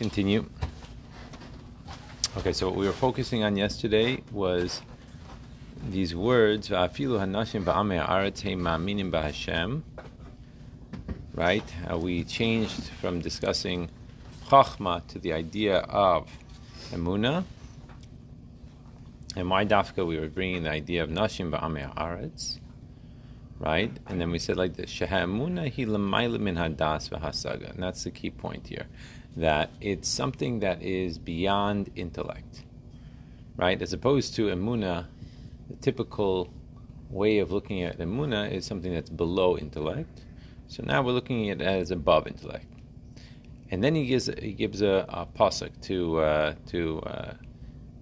continue. Okay, so what we were focusing on yesterday was these words, "Va'afilu hanashim ba'Hashem." Right? Uh, we changed from discussing chachma to the idea of emuna. And why dafka we were bringing the idea of nashim ba'amei ha'aretz. Right? And then we said like this, "Sheha'emuna hi l'mayla min hadas v'hasaga." And that's the key point here that it's something that is beyond intellect, right? As opposed to emuna, the typical way of looking at emuna is something that's below intellect. So now we're looking at it as above intellect. And then he gives he gives a, a pasuk to uh, to uh,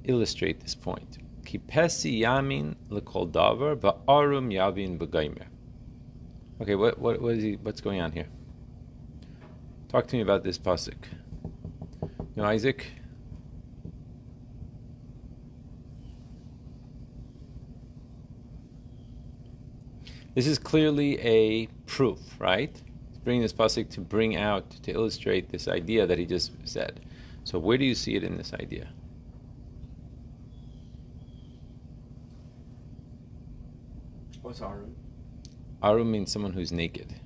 illustrate this point. Kipesi yamin lekol davar ba'arum yavin b'gaimer. Okay, what what what is he, what's going on here? Talk to me about this pasuk. You know, Isaac. This is clearly a proof, right? He's bringing this pasuk to bring out to illustrate this idea that he just said. So, where do you see it in this idea? What's Arum? Arum means someone who's naked.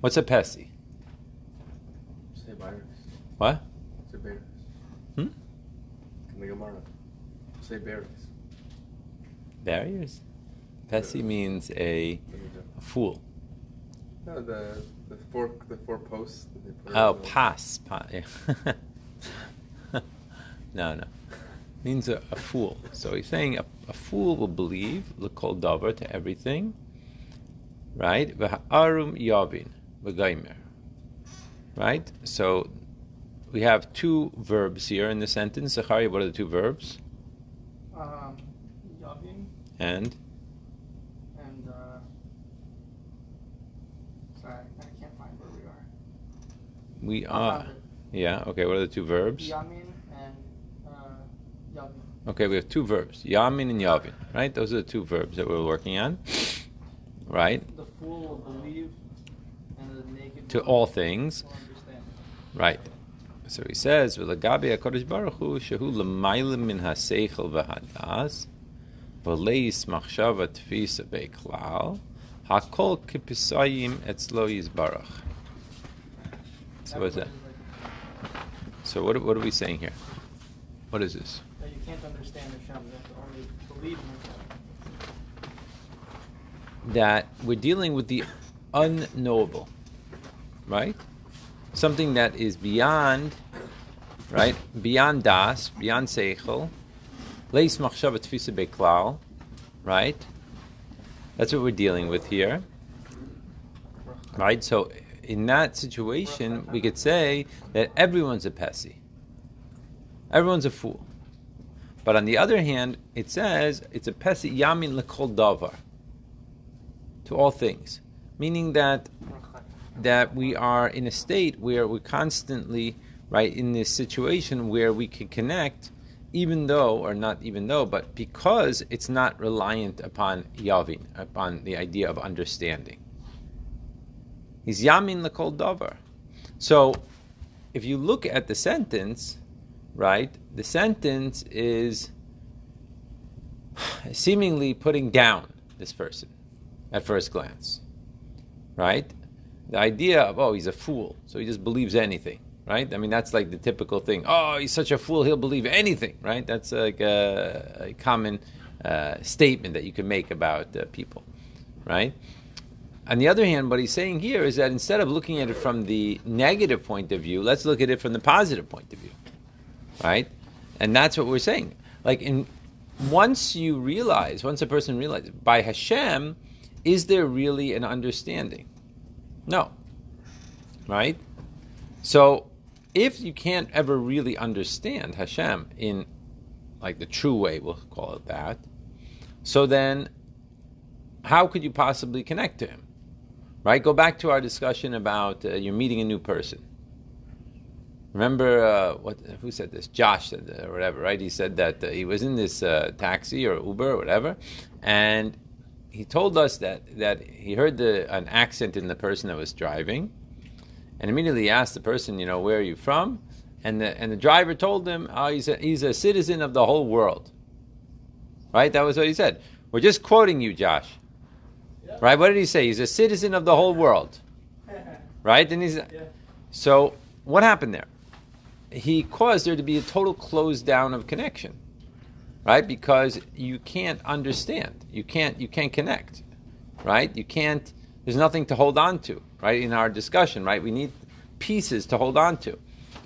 What's a pesi? Say virus. What? Say bears. Hmm? Can the Gemara. Say bears. Barriers? Pesi means a, What do you do? a fool. No, the the four the four posts that they put. Oh, pass. Pa, yeah. no, no. Means a, a fool. So he's saying a, a fool will believe l'kol davar to everything, right? V'ha'arum yavin v'gaimer. Right? So we have two verbs here in the sentence. Zachariah, what are the two verbs? um, Yavin And and uh, sorry, I can't find where we are. we are. Yeah, okay, what are the two verbs? Yamin and uh, Yavin. Okay, we have two verbs, yamin and yavin, right? Those are the two verbs that we're working on, right? The fool will believe, and the naked To all things, right? So he says, "V'lagabi Hakadosh Baruch Hu shehu min haseichel v'hadas, v'leis machshava tfisa beklal, hakol kipisayim etzlo yizbarach." So what's that? Everybody is like- So what, what are we saying here? What is this? That you can't understand Hashem. You have to only believe in Hashem. that we're dealing with the unknowable, right? Something that is beyond, right? Beyond das, beyond seichel, leis machshava tfisa beklal, right? That's what we're dealing with here, right? So in that situation, we could say that everyone's a pesi, everyone's a fool. But on the other hand, it says it's a pesi yamin lekol davar to all things, meaning that that we are in a state where we're constantly right in this situation where we can connect, even though or not even though, but because it's not reliant upon yavin, upon the idea of understanding. He's yamin lekol davar. So, if you look at the sentence, right, the sentence is seemingly putting down this person at first glance, right? The idea of oh he's a fool, so he just believes anything, right? I mean that's like the typical thing. Oh, he's such a fool, he'll believe anything, right? That's like a, a common uh, statement that you can make about uh, people, right? On the other hand, what he's saying here is that instead of looking at it from the negative point of view, let's look at it from the positive point of view, right? And that's what we're saying. Like in once you realize, once a person realizes by Hashem, is there really an understanding? No. Right? So if you can't ever really understand Hashem in like the true way, we'll call it that, so then how could you possibly connect to him? Right? Go back to our discussion about uh, you're meeting a new person. Remember uh, what? Who said this? Josh said that, or whatever, right? He said that uh, he was in this uh, taxi or Uber or whatever, and he told us that that he heard the an accent in the person that was driving, and immediately asked the person, you know, where are you from? And the and the driver told him, oh, he's a, he's a citizen of the whole world. Right? That was what he said. We're just quoting you, Josh. Right? What did he say? He's a citizen of the whole world. Right? And he's Yeah. so what happened there? He caused there to be a total close down of connection. Right? Because you can't understand. You can't you can't connect. Right? You can't there's nothing to hold on to, right? In our discussion, right? We need pieces to hold on to.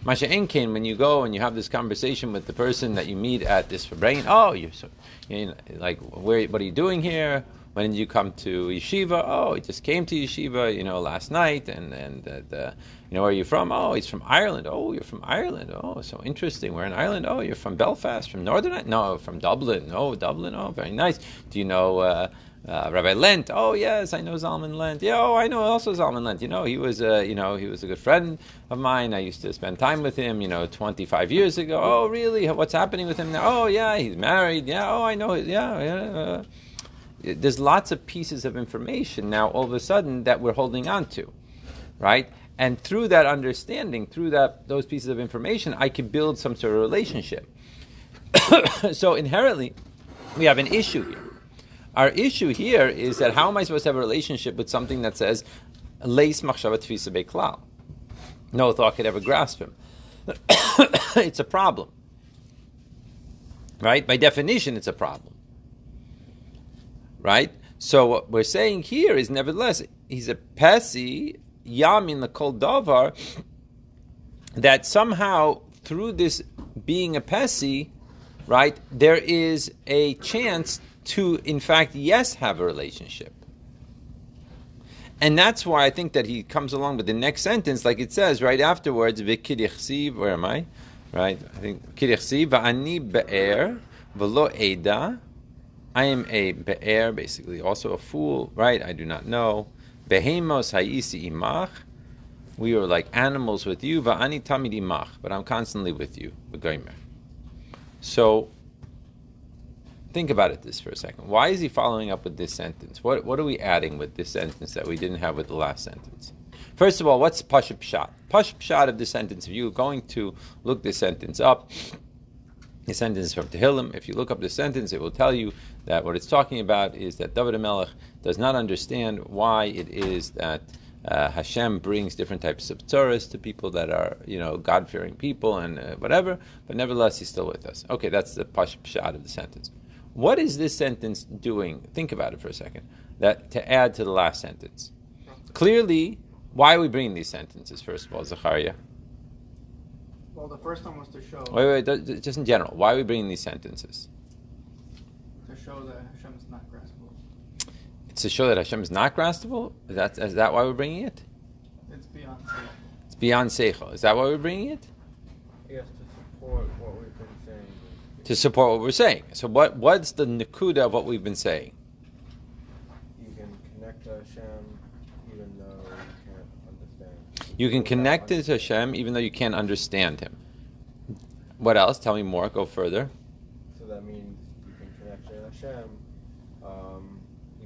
Masha Enkin, when you go and you have this conversation with the person that you meet at this brain, oh, you're so, you know, like, where, what are you doing here? When did you come to yeshiva? Oh, he just came to yeshiva, you know, last night. And and uh, the, you know, where are you from? Oh, he's from Ireland. Oh, you're from Ireland. Oh, so interesting. We're in Ireland. Oh, you're from Belfast, from Northern? I- No, from Dublin. Oh, Dublin. Oh, very nice. Do you know? Uh, uh, Rabbi Lent. Oh yes, I know Zalman Lent. Yeah, oh I know also Zalman Lent. You know, he was a you know he was a good friend of mine. I used to spend time with him. You know, 25 years ago. Oh really? What's happening with him now? Oh yeah, he's married. Yeah. Oh I know. Yeah. yeah. Uh, there's lots of pieces of information now all of a sudden that we're holding on to, right? And through that understanding, through that those pieces of information, I can build some sort of relationship. so inherently, we have an issue here. Our issue here is that how am I supposed to have a relationship with something that says leis machshava tfisa beklal? No thought could ever grasp him. it's a problem, right? By definition, it's a problem, right? So what we're saying here is, nevertheless, he's a pesi yamin the kol davar that somehow through this being a pesi, right, there is a chance to, in fact, yes, have a relationship. And that's why I think that he comes along with the next sentence, like it says right afterwards, "V'kirichsiv." Where am I? Right, I think "kirichsiv va'ani be'er v'lo eda." I am a be'er, basically, also a fool. Right, I do not know. Behemos ha'isi imach. We are like animals with you. Va'ani tamid imach, but I'm constantly with you. V'goymer. So think about it this for a second. Why is he following up with this sentence? What, what are we adding with this sentence that we didn't have with the last sentence? First of all, what's Pashut Pshat? Pashut Pshat of the sentence, if you're going to look this sentence up, the sentence is from Tehillim. If you look up the sentence, it will tell you that what it's talking about is that David Melech does not understand why it is that uh, Hashem brings different types of tzaras to people that are, you know, God-fearing people and uh, whatever, but nevertheless, He's still with us. Okay, that's the Pashut Pshat of the sentence. What is this sentence doing? Think about it for a second. That to add to the last sentence. Clearly, why are we bringing these sentences? First of all, Zachariah. Well, the first one was to show Wait, wait, just in general. Why are we bringing these sentences? to show that Hashem is not graspable. It's to show that Hashem is not graspable. Is that is that why we're bringing it? It's beyond. seichel. It's beyond seichel. Is that why we're bringing it? Yes, to support what we've been saying. To support what we're saying. So what what's the nakuda of what we've been saying? You can connect to Hashem even though you can't understand. You can Without connect to. Hashem even though you can't understand Him. What else? Tell me more. Go further. So that means you can connect to Hashem um,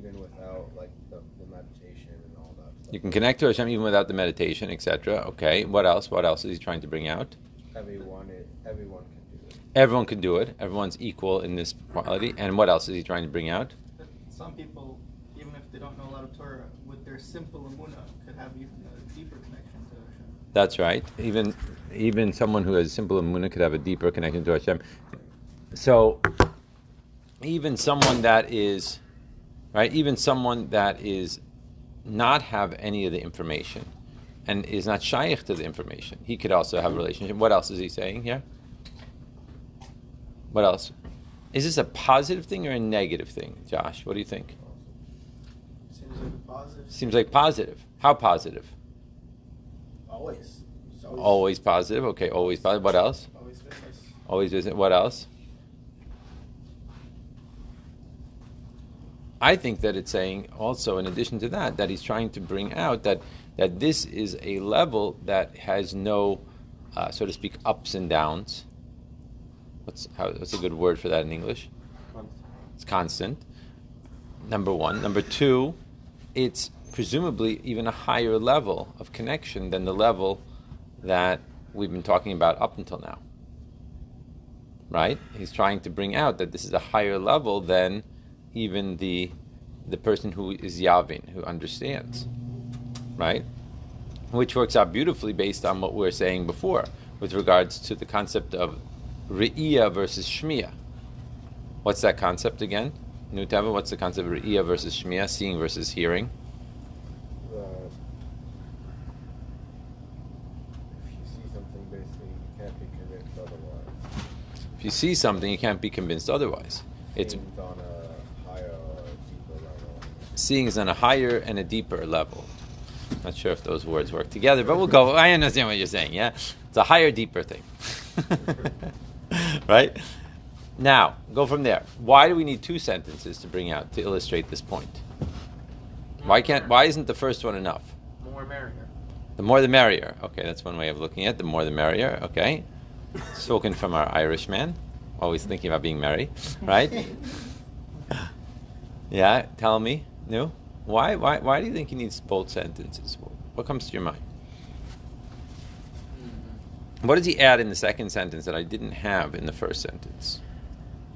even without like the, the meditation and all that stuff. You can connect to Hashem even without the meditation, etc. Okay. What else? What else is he trying to bring out? Everyone, it, everyone can do it. Everyone can do it. Everyone's equal in this quality. And what else is he trying to bring out? That some people, even if they don't know a lot of Torah, with their simple amuna, could have even a deeper connection to Hashem. That's right. Even even someone who has simple emunah could have a deeper connection to Hashem. So even someone that is right, even someone that is not have any of the information and is not shaykh to the information, he could also have a relationship. What else is he saying here? What else? Is this a positive thing or a negative thing, Josh? What do you think? Seems like positive. Seems like positive. How positive? Always. It's Always positive. Okay, always positive. What else? Always business. Always visit. What else? I think that it's saying also, in addition to that, that he's trying to bring out that that this is a level that has no uh, so to speak, ups and downs. What's how, what's a good word for that in English? It's constant. Number one. Number two, it's presumably even a higher level of connection than the level that we've been talking about up until now. Right? He's trying to bring out that this is a higher level than even the the person who is Yavin, who understands. Right? Which works out beautifully based on what we were saying before with regards to the concept of Re'iyah versus Shmiya. What's that concept again? Nutava, what's the concept of Re'iyah versus Shmiya, seeing versus hearing? Uh, if you see something, basically, you can't be convinced otherwise. If you see something, you can't be convinced otherwise. It's Seems on a higher or deeper level. Seeing is on a higher and a deeper level. Not sure if those words work together, but we'll go. I understand what you're saying. Yeah, it's a higher, deeper thing, right? Now, go from there. Why do we need two sentences to bring out to illustrate this point? Why can't? Why isn't the first one enough? More merrier. The more the merrier. Okay, that's one way of looking at it. The more the merrier. Okay. Spoken from our Irish man, always thinking about being merry, right? yeah, tell me. No? Why, why, why do you think he needs both sentences? What comes to your mind? What does he add in the second sentence that I didn't have in the first sentence?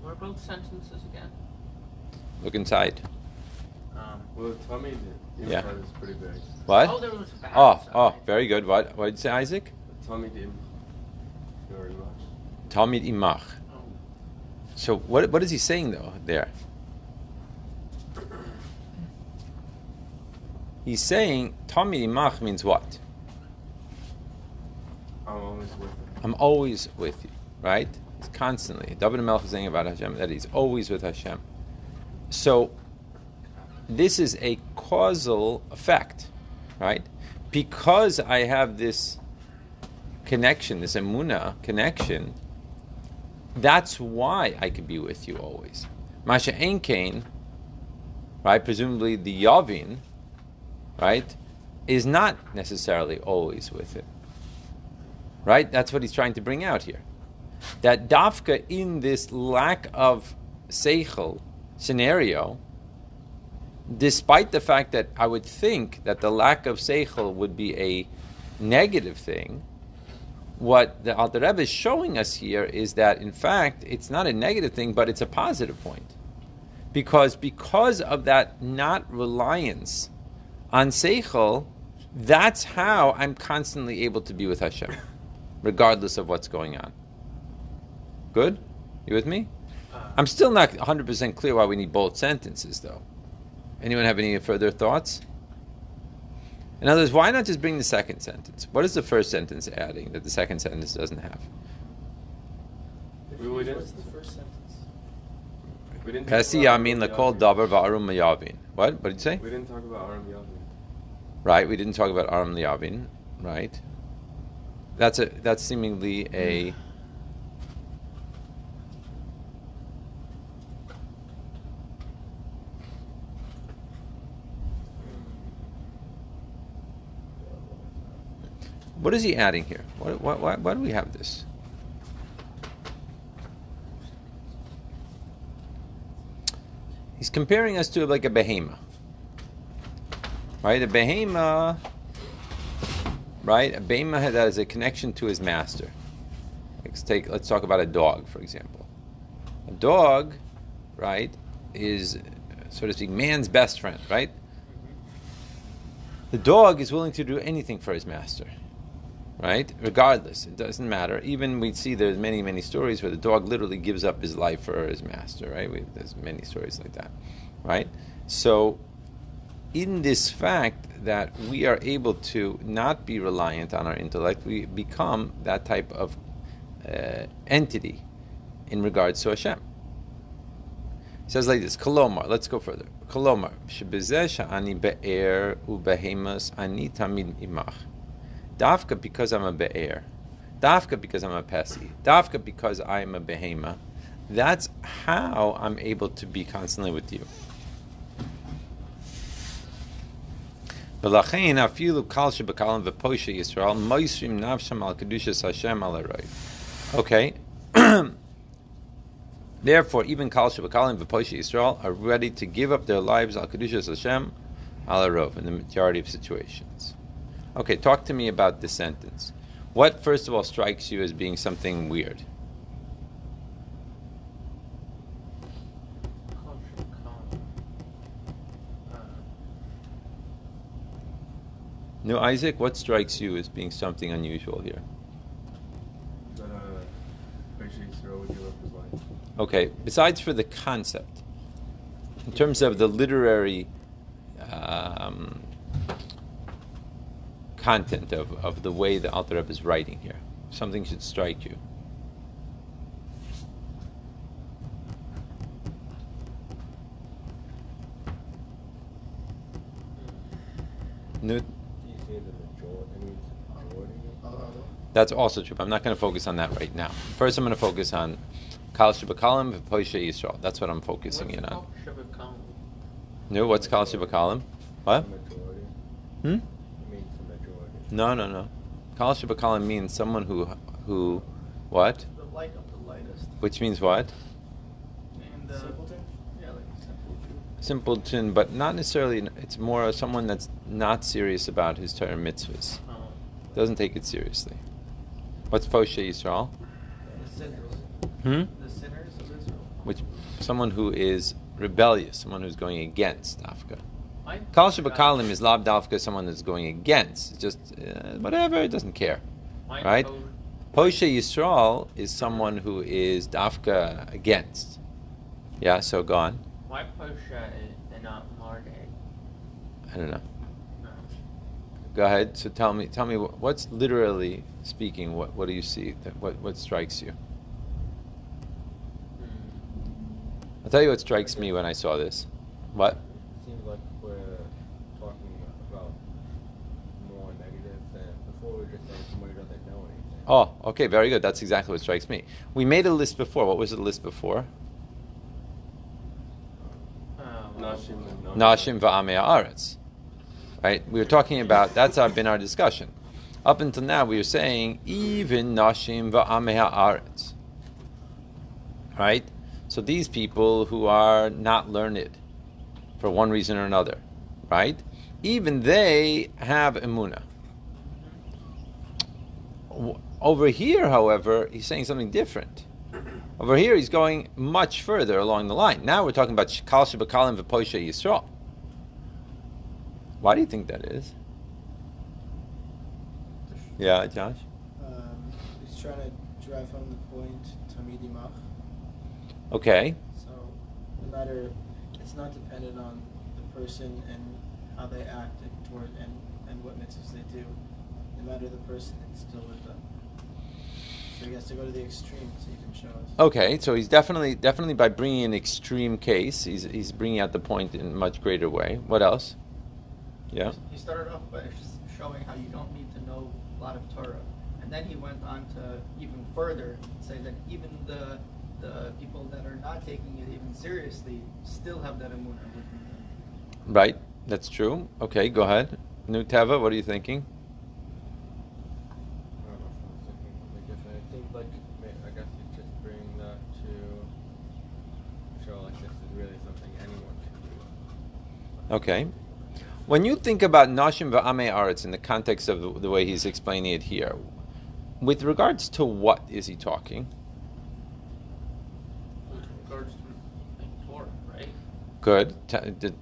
What are both sentences again? Look inside. Um, Well, tell me the Yeah. is pretty big. What? Oh, there was bad. Oh, oh, very good. What? What did you say, Isaac? Tell me the imprint very much. Tamid imach. Oh. So what, what is he saying though there? He's saying Tamid imach means what? I'm always with him. I'm always with you, right? He's constantly. David Melech is saying about Hashem that he's always with Hashem. So this is a causal effect, right? Because I have this connection, this emuna connection, that's why I could be with you always. Masha Enkain, right? Presumably the Yavin, right, is not necessarily always with him. Right? That's what he's trying to bring out here. That dafka in this lack of seichel scenario, despite the fact that I would think that the lack of seichel would be a negative thing, what the Alter Rebbe is showing us here is that in fact it's not a negative thing, but it's a positive point, because because of that not reliance on seichel, that's how I'm constantly able to be with Hashem, regardless of what's going on. Good, you with me? I'm still not 100% clear why we need both sentences, though. Anyone have any further thoughts? In other words, why not just bring the second sentence? What is the first sentence adding that the second sentence doesn't have? We What's the first sentence? We didn't talk Pesi about yamin Aram lekol Yavin. davar va'arum mayavin. What? What did you say? We didn't talk about Aram Yavin. Right. We didn't talk about arum liyavin. Right. That's a that's seemingly a. What is he adding here? Why, why, why do we have this? He's comparing us to like a behemoth. Right? A behema, right? A behema that is a connection to his master. Let's take let's talk about a dog, for example. A dog, right, is so to speak man's best friend, right? The dog is willing to do anything for his master right? Regardless, it doesn't matter. Even we see there's many, many stories where the dog literally gives up his life for his master, right? We, there's many stories like that, right? So, in this fact that we are able to not be reliant on our intellect, we become that type of uh, entity in regards to Hashem. It says like this, Kolomar, let's go further. Kolomar, sha'ani be'er u'behemas ani tamid imach. Dafka because I'm a be'er. Dafka because I'm a pesi. Dafka because I'm a behema. That's how I'm able to be constantly with you. Afilu kal shebekalim v'poishe Yisrael nafsham al kedushas Hashem al Okay. Therefore, even kal shebekalim v'poishe Yisrael are ready to give up their lives al kedushas Hashem al in the majority of situations. Okay, talk to me about this sentence. What, first of all, strikes you as being something weird? No, Isaac, what strikes you as being something unusual here? That uh, Poshe Yisrael would give up his life. Okay, besides for the concept, in terms of the literary um, content of, of the way the Alter Rebbe is writing here, something should strike you. Newt? Do you say the majority? I mean, majority? That's also true. But I'm not going to focus on that right now. First, I'm going to focus on Kal Shabakalim V'Poshe Yisrael. That's what I'm focusing in on. No, what's Kal Shabakalim? What? The majority. Hmm? It means the majority. No, no, no. Kal Shabakalim means someone who, who, what? The light of the lightest. Which means what? And, uh, Simpleton? Yeah, like simple Jew. Simpleton, but not necessarily. It's more someone that's not serious about his Torah mitzvahs. Doesn't take it seriously. What's Poshe Yisrael? The sinners. Hmm? The sinners of Israel. Which someone who is rebellious, someone who's going against Dafka. Kal Shabakalim is Lav Dafka, someone that's going against. It's just uh, whatever, it doesn't care. Right? Poshe Yisrael is someone who is Dafka against. Yeah, so go on. Why Posha and not Marde? I don't know. Go ahead. So tell me, tell me what's literally speaking. What what do you see? That, what what strikes you? Hmm. I'll tell you what strikes me when I saw this. What? Seems like we're talking about more negative than before. We were just saying somebody doesn't know anything. Oh, okay, very good. That's exactly what strikes me. We made a list before. What was the list before? Um, Nashim and Nashim va'amei haaretz. Right? We were talking about that's our, been our discussion. Up until now, we were saying even Nashim va'amei haaretz. Right? So these people who are not learned for one reason or another, right? Even they have emuna. Over here, however, he's saying something different. Over here, he's going much further along the line. Now we're talking about Kal Shabakalim v'Poshe Yisrael. Why do you think that is? Yeah, Josh. Um, he's trying to drive home the point, Tamidi Mach. Okay. So, no matter, it's not dependent on the person and how they act and toward and, and what mitzvahs they do. No matter the person, it's still with them. So he has to go to the extreme so he can show us. Okay, so he's definitely definitely by bringing an extreme case, he's he's bringing out the point in a much greater way. What else? Yeah. He started off by showing how you don't need to know a lot of Torah, and then he went on to even further say that even the the people that are not taking it even seriously still have that emunah. Right. That's true. Okay, go ahead. New Teva, what are you thinking? I don't know if I'm thinking something different. I think like I guess you just bring that to show like this is really something anyone can do. Okay. When you think about Nashim va'amei aretz in the context of the, the way he's explaining it here, with regards to what is he talking? With regards to Torah, right? Good. T- did,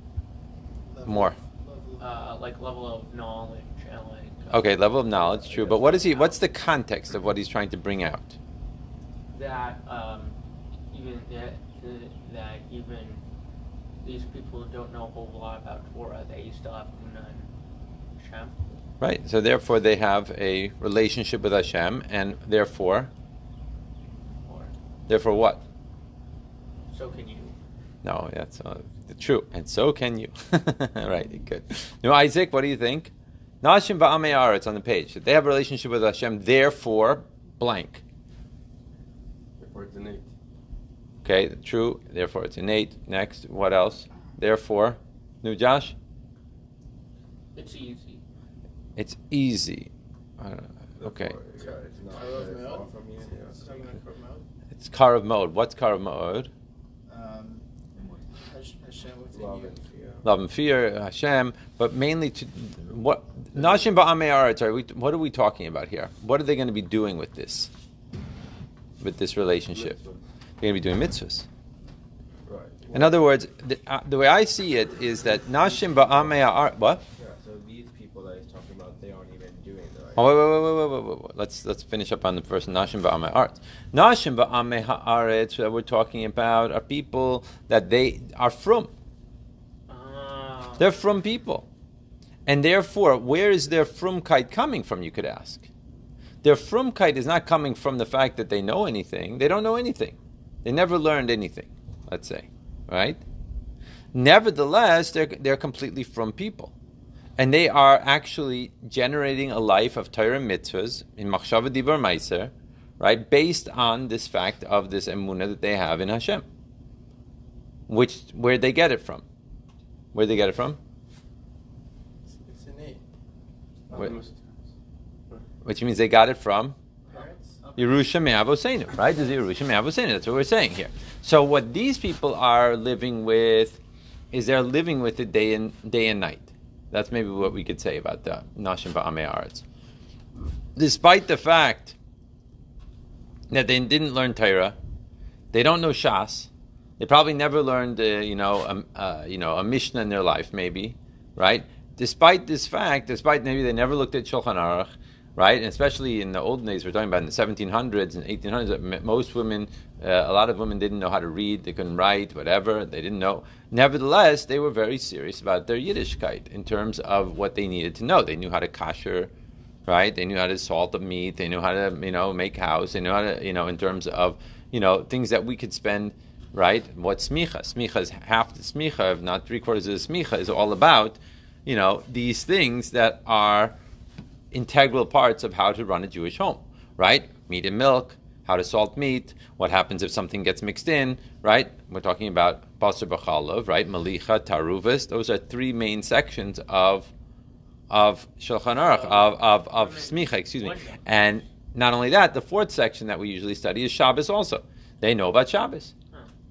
Level- more. level- Uh, like level of knowledge and like. uh, Okay, level of knowledge, true. But what is he? What's the context of what he's trying to bring out? That um, even that that even these people don't know a whole lot about Torah, they still have Emunah in Hashem. Right. So therefore, they have a relationship with Hashem, and therefore, Or therefore what? so can you. No, that's uh, true, and so can you. right. Good. Now, Isaac, what do you think? Nashim va'amei It's on the page. They have a relationship with Hashem, therefore, blank. Therefore, it's innate. Okay, true. Therefore, it's innate. Next, what else? Therefore, new Josh. It's easy. It's easy. I don't know. Okay. It's not Karav very far Me'od? from you. It's talking about Karav Me'od. It's Karav Mode. What's Karav Mode? Um, Hash- Hashem within Love and fear. Love and fear, Hashem, but mainly to what Nashim Ba'amei Aretz, what are we talking about here? What are they going to be doing with this? With this relationship? Mitzvah. They're going to be doing mitzvahs. Right. In other words, the, uh, the way I see it is that Nashim Ba'amei Aretz, what? Yeah, so these people that he's talking about, they aren't even doing the right. Oh, wait, wait, wait, wait, wait, wait, wait. Let's let's finish up on the first Nashim ba'amei haaretz. Nashim ba'amei haaretz that we're talking about are people that they are from. Ah. They're from people, and therefore, where is their frumkeit coming from? You could ask. Their frumkeit is not coming from the fact that they know anything. They don't know anything. They never learned anything. Let's say, right? Nevertheless, they're they're completely from people and they are actually generating a life of Torah mitzvahs in machshava dibur meiser, right, based on this fact of this emuna that they have in Hashem. Which where they get it from? Where they get it from? It's, it's innate. Wait. Most- Which means they got it from? Yerusha Me'avosenu, right? This is Yerusha Me'avosenu. That's what we're saying here. So what these people are living with is they're living with it day and day and night. That's maybe what we could say about the Nashim Ba'amei. Despite the fact that they didn't learn Torah, they don't know Shas. They probably never learned, uh, you know, uh, you know, a Mishnah in their life, maybe, right? Despite this fact, despite maybe they never looked at Shulchan Aruch, right? And especially in the olden days, we're talking about in the 1700s and 1800s, most women, uh, a lot of women didn't know how to read, they couldn't write, whatever, they didn't know. Nevertheless, they were very serious about their Yiddishkeit in terms of what they needed to know. They knew how to kasher, right? They knew how to salt the meat, they knew how to, you know, make house, they knew how to, you know, in terms of, you know, things that we could spend, right? What smicha? Smicha is half the smicha, if not three quarters of the smicha, is all about, you know, these things that are integral parts of how to run a Jewish home, right? Meat and milk, how to salt meat, what happens if something gets mixed in, right? We're talking about basar b'chalav, right? Malicha, taruvas. Those are three main sections of of Shulchan Aruch, of of, of smicha, excuse me. And not only that, the fourth section that we usually study is Shabbos. Also, they know about Shabbos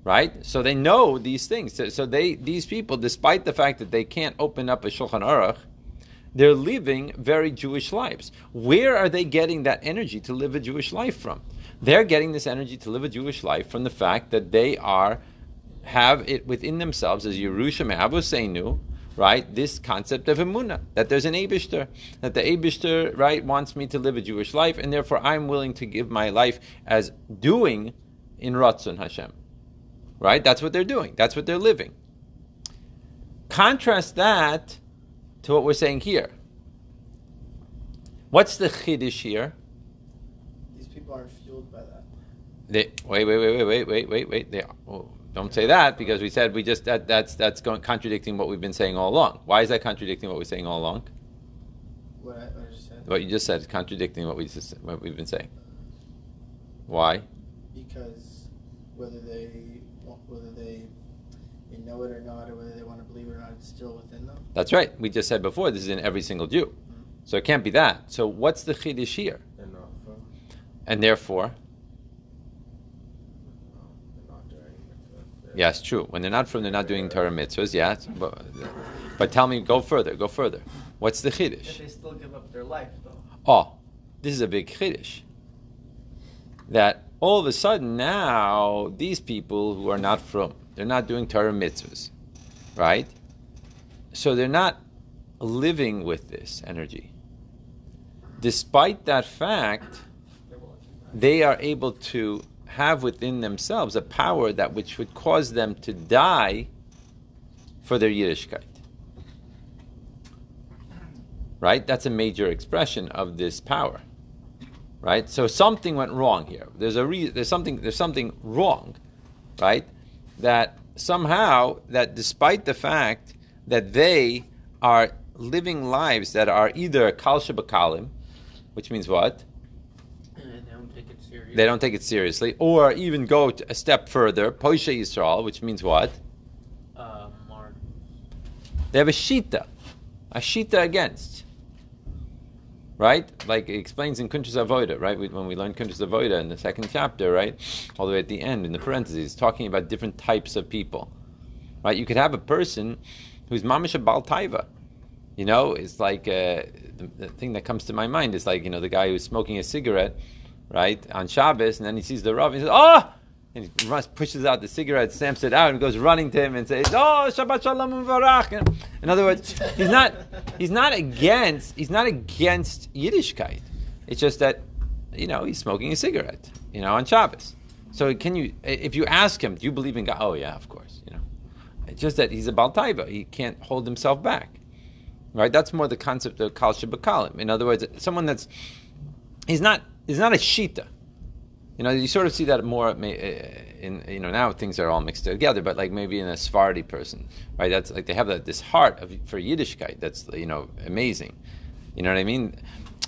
right? So they know these things. So, so they these people, despite the fact that they can't open up a Shulchan Aruch, they're living very Jewish lives. Where are they getting that energy to live a Jewish life from? They're getting this energy to live a Jewish life from the fact that they are have it within themselves as Yerusha Me'aboseinu, right? This concept of emuna that there's an Abishter, that the Abishter, right, wants me to live a Jewish life, and therefore I'm willing to give my life as doing in Ratzon Hashem. Right? That's what they're doing. That's what they're living. Contrast that to what we're saying here. What's the chiddush here? These people aren't fueled by that. They, wait, wait, wait, wait, wait, wait, wait, wait. They, oh, don't say that because we said we just that that's that's going contradicting what we've been saying all along. Why is that contradicting what we're saying all along? What I, what I just said. What you just said is contradicting what we just what we've been saying. Why? Because whether they whether they they know it or not, or whether they want to believe it or not, it's still within them. That's right. We just said before this is in every single Jew, mm-hmm. so it can't be that. So what's the chiddush here? They're not from. And therefore, No, they're not doing Yes, true. When they're not from, they're not doing Torah mitzvahs. Yes, but, but tell me, go further, go further. What's the chiddush? they still give up their life, though. Oh, this is a big chiddush. That all of a sudden now these people who are not from, they're not doing Torah mitzvahs, right? So they're not living with this energy. Despite that fact, they are able to have within themselves a power that which would cause them to die for their Yiddishkeit. Right? That's a major expression of this power. Right? So something went wrong here. There's a re- there's something there's something wrong, right? That somehow that despite the fact that they are living lives that are either kal shabakalim, which means what? They don't take it serious. They don't take it seriously, or even go a step further, Poisha Yisrael, which means what? Uh, They have a shita. a shita against. Right? Like it explains in Kuntres Avoida, right? We, when we learn Kuntres Avoida in the second chapter, right? All the way at the end, in the parentheses, talking about different types of people. Right? You could have a person who's mamish a taiva. You know, it's like uh, the, the thing that comes to my mind is like, you know, the guy who's smoking a cigarette, right, on Shabbos, and then he sees the Rav, and he says, oh! And he runs, pushes out the cigarette, stamps it out, and goes running to him and says, "Oh, Shabbat Shalom Uvarach." In other words, he's not he's not against he's not against Yiddishkeit. It's just that you know he's smoking a cigarette, you know, on Shabbos. So can you, if you ask him, do you believe in God? Oh yeah, of course. It's just that he's a Baltaiva. He can't hold himself back. Right? That's more the concept of Kal Shabakalim. In other words, someone that's he's not he's not a shita. You know, you sort of see that more uh, in you know now things are all mixed together, but like maybe in a Sephardi person, right? That's like they have that, this heart of, for Yiddishkeit. That's you know amazing. You know what I mean?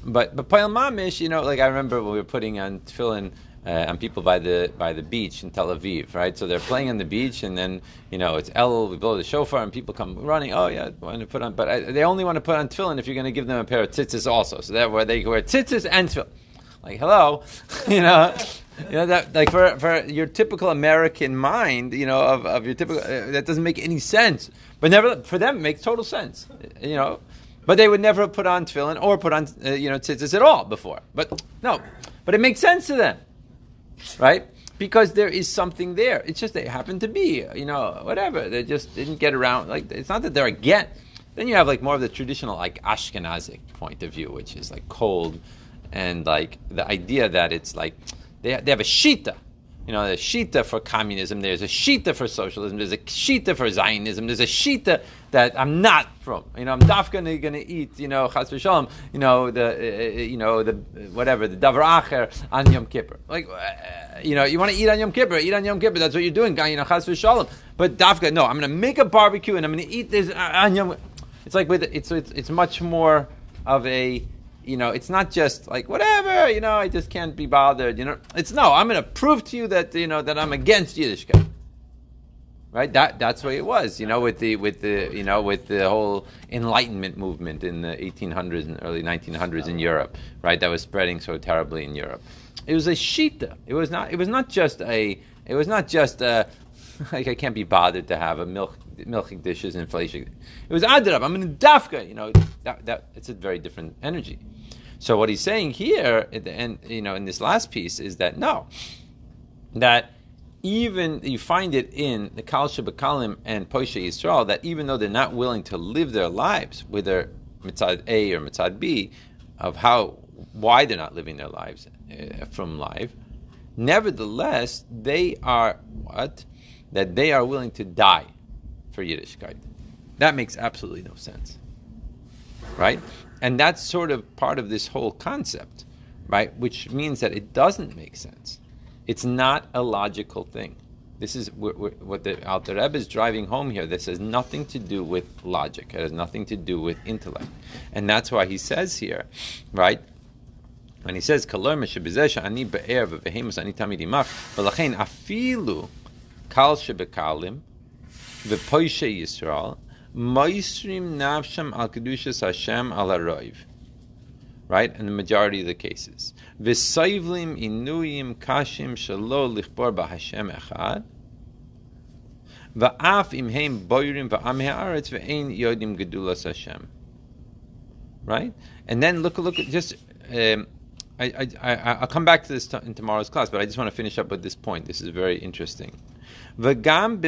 But but Payal Mamish, you know, like I remember when we were putting on tefillin uh, on people by the by the beach in Tel Aviv, right? So they're playing on the beach, and then you know it's El. We blow the shofar, and people come running. Oh yeah, want to put on, but I, they only want to put on tefillin if you're going to give them a pair of tzitzis also. So that where they wear tzitzis and tefillin. Like hello, you know, you know that like for for your typical American mind, you know, of, of your typical uh, that doesn't make any sense. But never for them, it makes total sense. You know, but they would never put on tefillin or put on uh, you know tzitzis at all before. But no, but it makes sense to them, right? Because there is something there. It's just they happen to be, you know, whatever. They just didn't get around. Like it's not that they're against. Then you have like more of the traditional like Ashkenazic point of view, which is like cold and like the idea that it's like they, they have a shita. You know, there's shita for communism, there's a shita for socialism, there's a shita for Zionism, there's a shita that I'm not from. You know, I'm dafka going to eat, you know, chas v'shalom, you know, the, uh, you know, the, whatever, the davar acher on Yom Kippur. Like, uh, you know, you want to eat on Yom Kippur, eat on Yom Kippur, that's what you're doing, you know, chas v'shalom. But dafka, no, I'm going to make a barbecue and I'm going to eat this on Yom It's like with, it's, it's, it's much more of a, you know, it's not just like whatever, you know, I just can't be bothered. You know, it's no, I'm going to prove to you that you know that I'm against Yiddishkeit. Right? That that's what it was. You know, with the with the you know with the whole Enlightenment movement in the 1800s and early 1900s in Europe. Right? That was spreading so terribly in Europe. It was a shita. It was not. It was not just a. It was not just a. Like I can't be bothered to have a milk milking dishes and inflation. It was adrab. I'm in dafka. You know that, that it's a very different energy. So what he's saying here, and you know, in this last piece, is that no, that even you find it in the Kal Shabakalim and Poshe Yisrael that even though they're not willing to live their lives, whether mitzad A or mitzad B, of how why they're not living their lives uh, from life, nevertheless they are what that they are willing to die for Yiddishkeit. That makes absolutely no sense, right? And that's sort of part of this whole concept, right? Which means that it doesn't make sense. It's not a logical thing. This is what the Alter Rebbe is driving home here. This has nothing to do with logic. It has nothing to do with intellect. And that's why he says here, right? When he says, "Kalor meshabizesh ani be'er v'vehemus ani tamidimach," v'lachein afilu kal shebekalim v'poishe Yisrael Maisrim nafsham al kedushas Hashem al haroiv. Right, in the majority of the cases, v'saivlim inuyim kashim shalo lichbor b'Hashem echad. Va'af imheim boirim va'am ha'aretz ve'ein yodim gedulas Hashem. Right, and then look, look, just. Um, I, I, I, will come back to this t- in tomorrow's class, but I just want to finish up with this point. This is very interesting. V'gam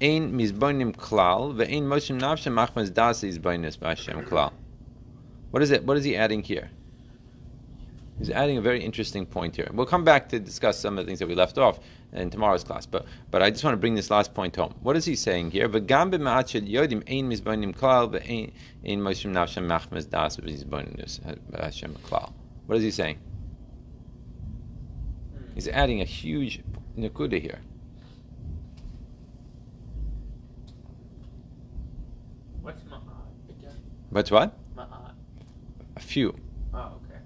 ein mizbonim klal ve'ein moshim nafshem machmas das izbonis b'Hashem klal. What is it? What is he adding here? He's adding a very interesting point here. We'll come back to discuss some of the things that we left off in tomorrow's class, but but I just want to bring this last point home. What is he saying here? What is he saying? He's adding a huge nakuda here. What's what? A few. Oh, okay.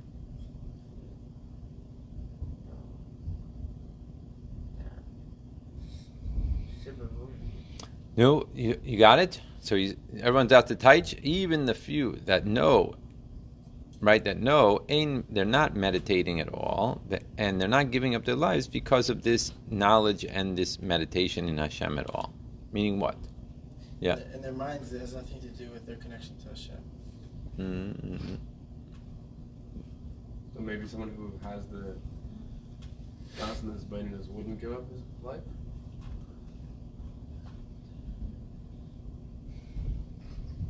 No, you, you got it? So he's, everyone's out to teach. Even the few that know, right, that know, ain, they're not meditating at all, and they're not giving up their lives because of this knowledge and this meditation in Hashem at all. Meaning what? Yeah. In their minds, it has nothing to do with their connection to Hashem. Mm-hmm. So maybe someone who has the consciousness blindness wouldn't give up his life.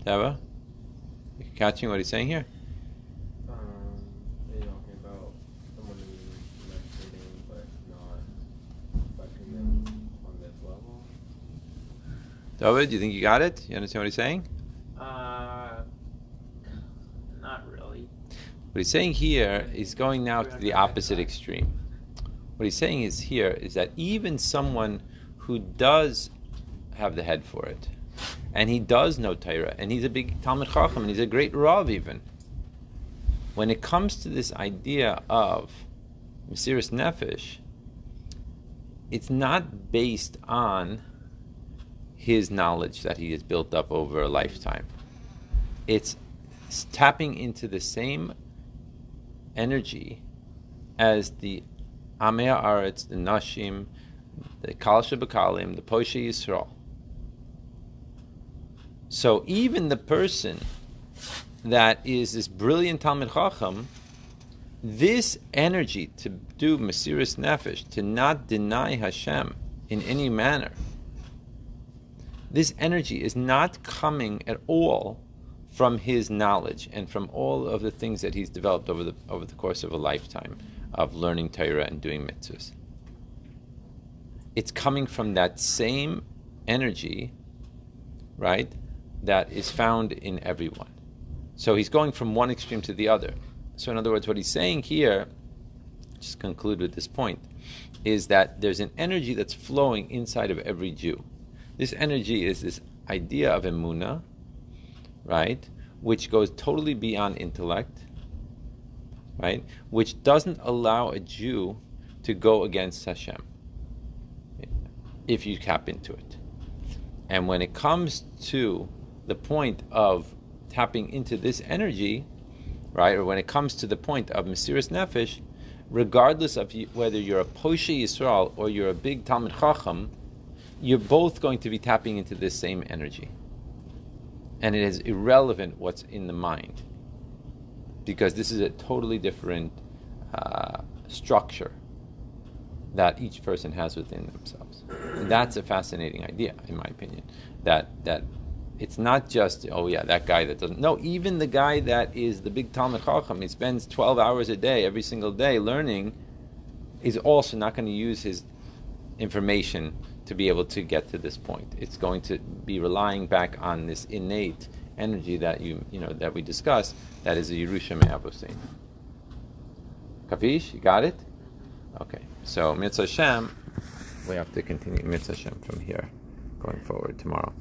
Tava, you catching what he's saying here? Um, are you talking about someone who's meditating but not affecting them on this level? David, do you think you got it? You understand what he's saying? Uh, not really. What he's saying here is going now to the opposite extreme. What he's saying is here is that even someone who does have the head for it, and he does know Torah, and he's a big Talmud Chacham, and he's a great Rav even. When it comes to this idea of Mesiris Nefesh, it's not based on his knowledge that he has built up over a lifetime. It's tapping into the same energy as the Amea Aretz, the Nashim, the Kal Shabakalim, the Poshe Yisrael. So even the person that is this brilliant Talmud Chacham, this energy to do Mesiris Nefesh, to not deny Hashem in any manner, this energy is not coming at all from his knowledge and from all of the things that he's developed over the over the course of a lifetime of learning Torah and doing mitzvahs. It's coming from that same energy, right, that is found in everyone. So he's going from one extreme to the other. So in other words, what he's saying here, just conclude with this point, is that there's an energy that's flowing inside of every Jew. This energy is this idea of emuna, right, which goes totally beyond intellect, right, which doesn't allow a Jew to go against Hashem if you tap into it. And when it comes to the point of tapping into this energy, right, or when it comes to the point of Mesiris Nefesh, regardless of whether you're a Poshe Yisrael or you're a big Talmud Chacham, you're both going to be tapping into this same energy. And it is irrelevant what's in the mind, because this is a totally different uh, structure that each person has within themselves. And that's a fascinating idea, in my opinion. That that it's not just oh yeah that guy that doesn't no even the guy that is the big Talmud Chacham he spends twelve hours a day every single day learning is also not going to use his information to be able to get to this point. It's going to be relying back on this innate energy that you you know that we discussed. That is the Yerusha Me'abosin. Kafish, you got it? Okay. So Mitzvah Hashem, we have to continue Mitzvah Hashem from here, going forward tomorrow.